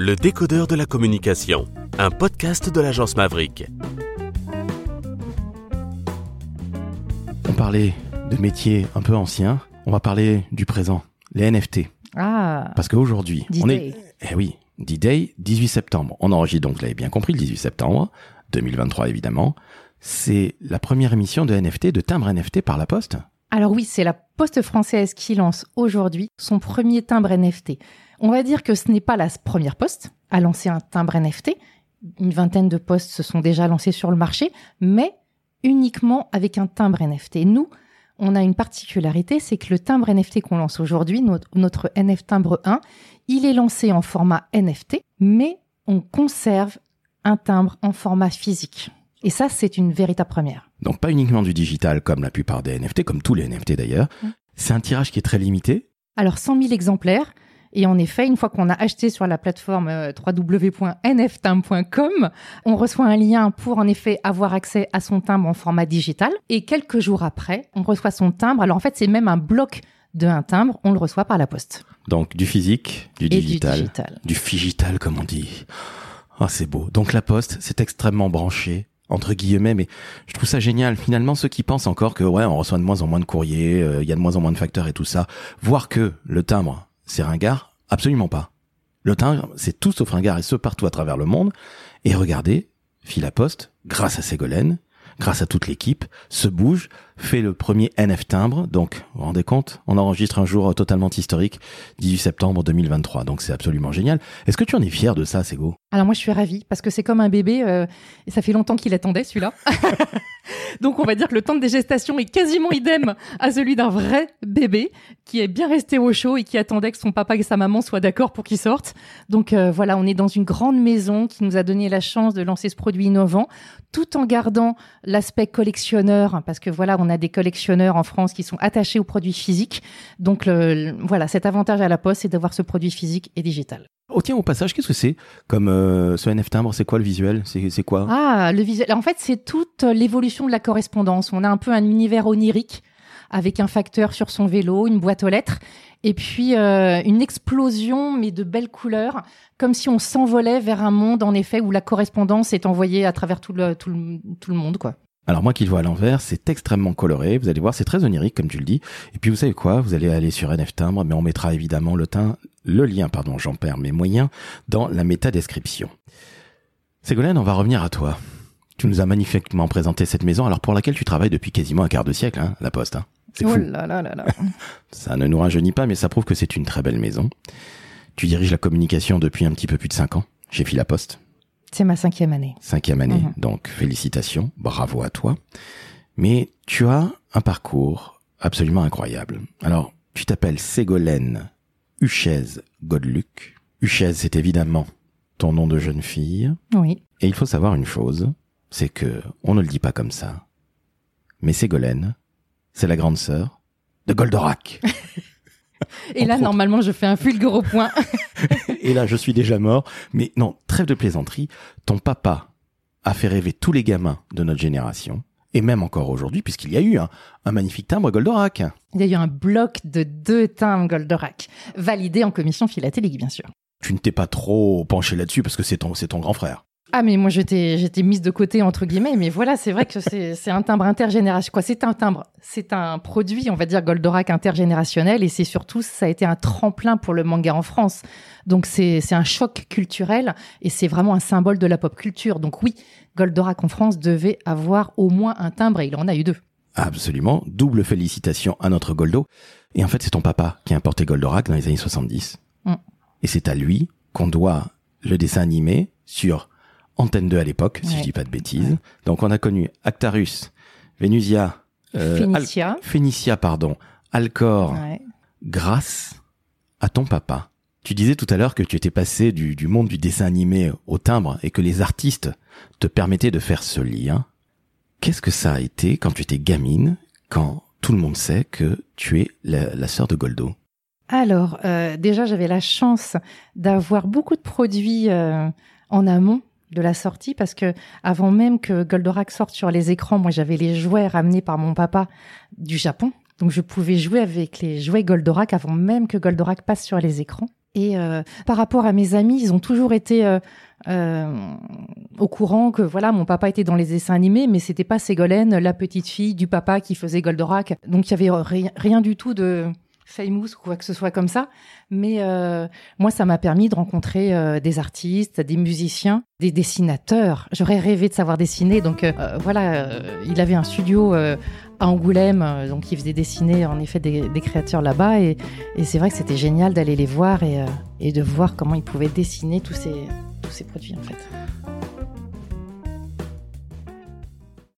Le décodeur de la communication, un podcast de l'agence Maverick. On parlait de métiers un peu anciens, on va parler du présent, les NFT. Ah, Parce qu'aujourd'hui, on D-Day. est... Eh oui, D-Day, 18 septembre. On enregistre donc, vous l'avez bien compris, le 18 septembre, 2023 évidemment. C'est la première émission de NFT, de timbre NFT par la Poste. alors oui, c'est la Poste française qui lance aujourd'hui son premier timbre NFT. On va dire que ce n'est pas la première poste à lancer un timbre NFT. Une vingtaine de postes se sont déjà lancés sur le marché, mais uniquement avec un timbre NFT. Nous, on a une particularité, c'est que le timbre NFT qu'on lance aujourd'hui, notre, notre NF Timbre 1, il est lancé en format NFT, mais on conserve un timbre en format physique. Et ça, c'est une véritable première. Donc pas uniquement du digital comme la plupart des NFT, comme tous les NFT d'ailleurs. C'est un tirage qui est très limité. Alors 100 000 exemplaires. Et en effet, une fois qu'on a acheté sur la plateforme euh, www.nftimbre.com, on reçoit un lien pour en effet avoir accès à son timbre en format digital. Et quelques jours après, on reçoit son timbre. Alors en fait, c'est même un bloc d'un timbre. On le reçoit par la poste. Donc du physique, du digital, du digital. du figital comme on dit. Ah c'est beau. Donc la Poste, c'est extrêmement branché entre guillemets, mais je trouve ça génial. Finalement, ceux qui pensent encore que ouais, on reçoit de moins en moins de courriers, euh, il y a de moins en moins de facteurs et tout ça, voir que le timbre, c'est ringard, absolument pas. Le timbre, c'est tout sauf ringard et ce partout à travers le monde. Et regardez, Fil Poste, grâce à Ségolène, grâce à toute l'équipe, se bouge, fait le premier NF timbre. Donc, vous vous rendez compte, on enregistre un jour totalement historique, 18 septembre 2023. Donc, c'est absolument génial. Est-ce que tu en es fier de ça, Ségo? Alors moi, je suis ravie parce que c'est comme un bébé euh, et ça fait longtemps qu'il attendait celui-là. Donc on va dire que le temps de gestation est quasiment idem à celui d'un vrai bébé qui est bien resté au chaud et qui attendait que son papa et sa maman soient d'accord pour qu'il sorte. Donc euh, voilà, on est dans une grande maison qui nous a donné la chance de lancer ce produit innovant tout en gardant l'aspect collectionneur parce que voilà, on a des collectionneurs en France qui sont attachés aux produits physiques. Donc voilà, cet avantage à la poste, c'est d'avoir ce produit physique et digital. Oh tiens, au passage, qu'est-ce que c'est comme euh, ce NF timbre? C'est quoi le visuel? C'est quoi? Ah, le visuel. En fait, c'est toute l'évolution de la correspondance. On a un peu un univers onirique avec un facteur sur son vélo, une boîte aux lettres, et puis euh, une explosion, mais de belles couleurs, comme si on s'envolait vers un monde, en effet, où la correspondance est envoyée à travers tout le, tout le, tout le monde, quoi. Alors moi qui le vois à l'envers, c'est extrêmement coloré. Vous allez voir, c'est très onirique comme tu le dis. Et puis vous savez quoi? Vous allez aller sur NF Timbre, mais on mettra évidemment le, teint, le lien, pardon, j'en perds mes moyens, dans la méta-description. Ségolène, on va revenir à toi. Tu nous as magnifiquement présenté cette maison, alors pour laquelle tu travailles depuis quasiment un quart de siècle, hein, la Poste. Hein. C'est Oh fou. là là là là. Ça ne nous rajeunit pas, mais ça prouve que c'est une très belle maison. Tu diriges la communication depuis un petit peu plus de cinq ans chez Filaposte. C'est ma cinquième année. Cinquième année, Mhm. donc félicitations, bravo à toi. Mais tu as un parcours absolument incroyable. Alors, tu t'appelles Ségolène Huchez Godluc. Huchez, c'est évidemment ton nom de jeune fille. Oui. Et il faut savoir une chose, c'est que on ne le dit pas comme ça. Mais Ségolène, c'est la grande sœur de Goldorak. Et là, autres. normalement, je fais un fulgure au point. Et là, je suis déjà mort. Mais non, trêve de plaisanterie. Ton papa a fait rêver tous les gamins de notre génération. Et même encore aujourd'hui, puisqu'il y a eu un, un magnifique timbre Goldorak. Il y a eu un bloc de deux timbres Goldorak, validé en commission philatélique, bien sûr. Tu ne t'es pas trop penché là-dessus parce que c'est ton, ton grand frère. Ah mais moi j'étais j'étais mise de côté entre guillemets mais voilà c'est vrai que c'est un timbre intergénérationnel quoi c'est un timbre c'est un produit on va dire Goldorak intergénérationnel et c'est surtout ça a été un tremplin pour le manga en France donc c'est un choc culturel et c'est vraiment un symbole de la pop culture donc oui Goldorak en France devait avoir au moins un timbre et il en a eu deux Absolument. Double félicitations à notre Goldo. Et en fait, c'est ton papa qui a importé Goldorak dans les années 70. Mm. Et c'est à lui qu'on doit le dessin animé sur Antenne 2 à l'époque, si je dis pas de bêtises. Donc on a connu Actarus, Vénusia, euh, Al- Phénicia Phénicia, pardon, Alcor, Ouais. grâce à ton papa. Tu disais tout à l'heure que tu étais passé du, du monde du dessin animé au timbre et que les artistes te permettaient de faire ce lien. Qu'est-ce que ça a été quand tu étais gamine, quand tout le monde sait que tu es la, sœur de Goldo? Alors, euh, déjà, j'avais la chance d'avoir beaucoup de produits euh, en amont de la sortie parce que avant même que Goldorak sorte sur les écrans, moi j'avais les jouets ramenés par mon papa du Japon. Donc je pouvais jouer avec les jouets Goldorak avant même que Goldorak passe sur les écrans. Et par rapport à mes amis, ils ont toujours été au courant que voilà, mon papa était dans les dessins animés, mais c'était pas Ségolène, la petite fille du papa qui faisait Goldorak. Donc il y avait rien, du tout de famous ou quoi que ce soit comme ça. Mais euh, moi, ça m'a permis de rencontrer euh, des artistes, des musiciens, des dessinateurs. J'aurais rêvé de savoir dessiner. Donc euh, voilà, il avait un studio à Angoulême, donc il faisait dessiner en effet des, créateurs là-bas. Et, c'est vrai que c'était génial d'aller les voir et, et, de voir comment ils pouvaient dessiner tous ces produits en fait.